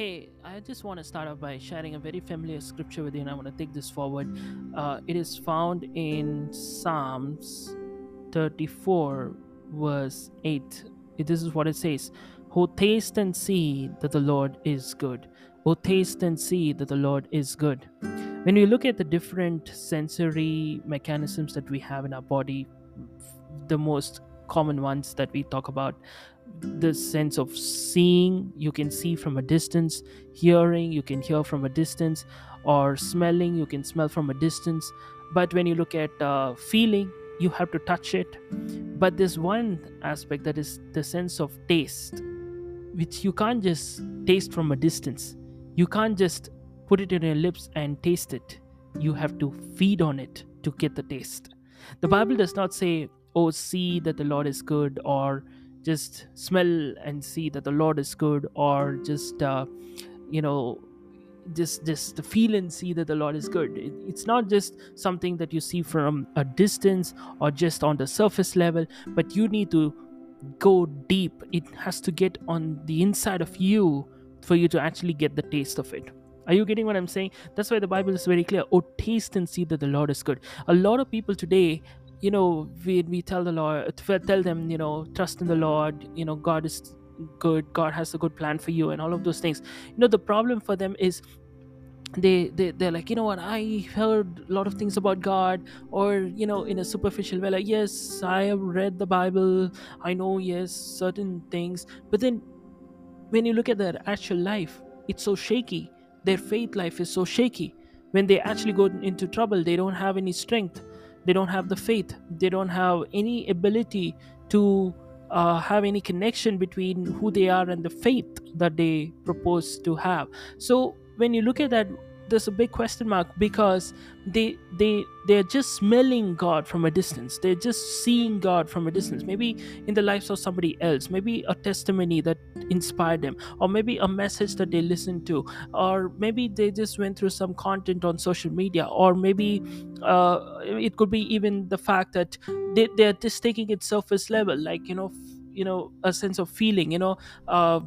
Hey, I just want to start off by sharing a very familiar scripture with you, and I want to take this forward. Uh, it is found in Psalms 34, verse 8. This is what it says Oh, taste and see that the Lord is good. Oh, taste and see that the Lord is good. When we look at the different sensory mechanisms that we have in our body, the most common ones that we talk about. The sense of seeing you can see from a distance. Hearing you can hear from a distance. Or smelling you can smell from a distance. But when you look at uh, feeling you have to touch it. But there's one aspect that is the sense of taste which you can't just taste from a distance. You can't just put it in your lips and taste it. You have to feed on it to get the taste. The bible does not say oh see that the lord is good or just smell and see that the lord is good or just uh, you know just just feel and see that the lord is good it, it's not just something that you see from a distance or just on the surface level but you need to go deep it has to get on the inside of you for you to actually get the taste of it are you getting what I'm saying? That's why the Bible is very clear. Oh, taste and see that the Lord is good. A lot of people today you know we, we tell the lord tell them you know trust in the lord you know god is good god has a good plan for you and all of those things. You know the problem for them is they, they they're like you know what? I heard a lot of things about god or you know in a superficial way like yes i have read the bible. I know yes certain things. But then when you look at their actual life it's so shaky. Their faith life is so shaky. When they actually go into trouble they don't have any strength they don't have the faith. They don't have any ability to uh, have any connection between who they are and the faith that they propose to have. So when you look at that there's a big question mark because they they they're just smelling god from a distance. They're just seeing god from a distance. Maybe in the lives of somebody else maybe a testimony that inspired them or maybe a message that they listened to or maybe they just went through some content on social media or maybe uh, it could be even the fact that they, they're just taking it surface level like you know you know a sense of feeling you know uh,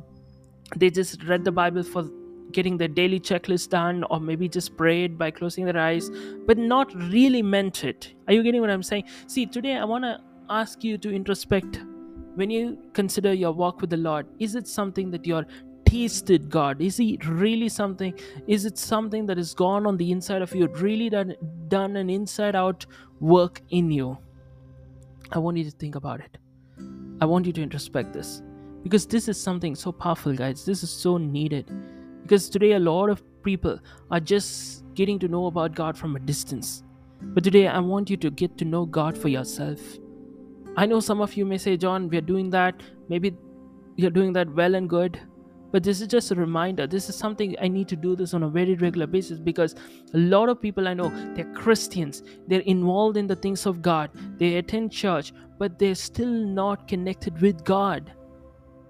they just read the bible for getting their daily checklist done or maybe just prayed by closing their eyes but not really meant it. Are you getting what i'm saying? See today i want to ask you to introspect. When you consider your walk with the lord is it something that you're tasted god? Is he really something is it something that has gone on the inside of you really done done an inside out work in you? I want you to think about it. I want you to introspect this because this is something so powerful guys. This is so needed because today a lot of people are just getting to know about God from a distance. But today I want you to get to know God for yourself. I know some of you may say, John, we're doing that. Maybe you're doing that well and good. But this is just a reminder. This is something I need to do this on a very regular basis because a lot of people I know, they're Christians. They're involved in the things of God. They attend church, but they're still not connected with God.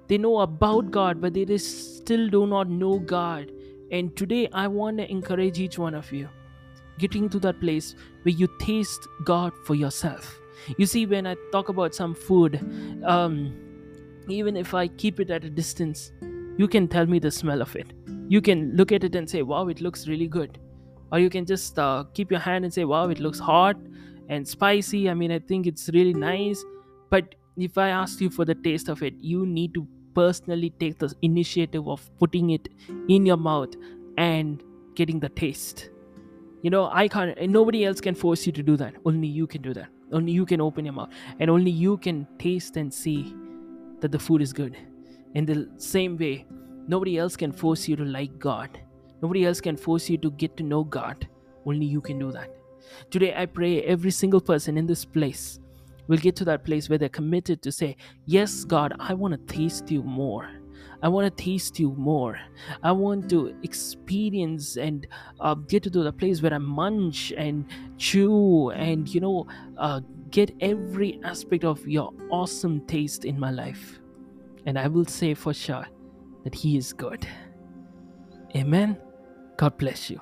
They know about God, but they still do not know God. And today, I want to encourage each one of you getting to that place where you taste God for yourself. You see, when I talk about some food, um, even if I keep it at a distance, you can tell me the smell of it. You can look at it and say, wow, it looks really good. Or you can just uh, keep your hand and say, wow, it looks hot and spicy. I mean, I think it's really nice. But if I asked you for the taste of it, you need to personally take the initiative of putting it in your mouth and getting the taste. You know, I can't, nobody else can force you to do that. Only you can do that. Only you can open your mouth, and only you can taste and see that the food is good. In the same way, nobody else can force you to like God. Nobody else can force you to get to know God. Only you can do that. Today, I pray every single person in this place will get to that place where they're committed to say, Yes, God, I want to taste you more. I want to taste you more. I want to experience and uh, get to the place where I munch and chew and, you know, uh, get every aspect of your awesome taste in my life. And I will say for sure that He is good. Amen. God bless you.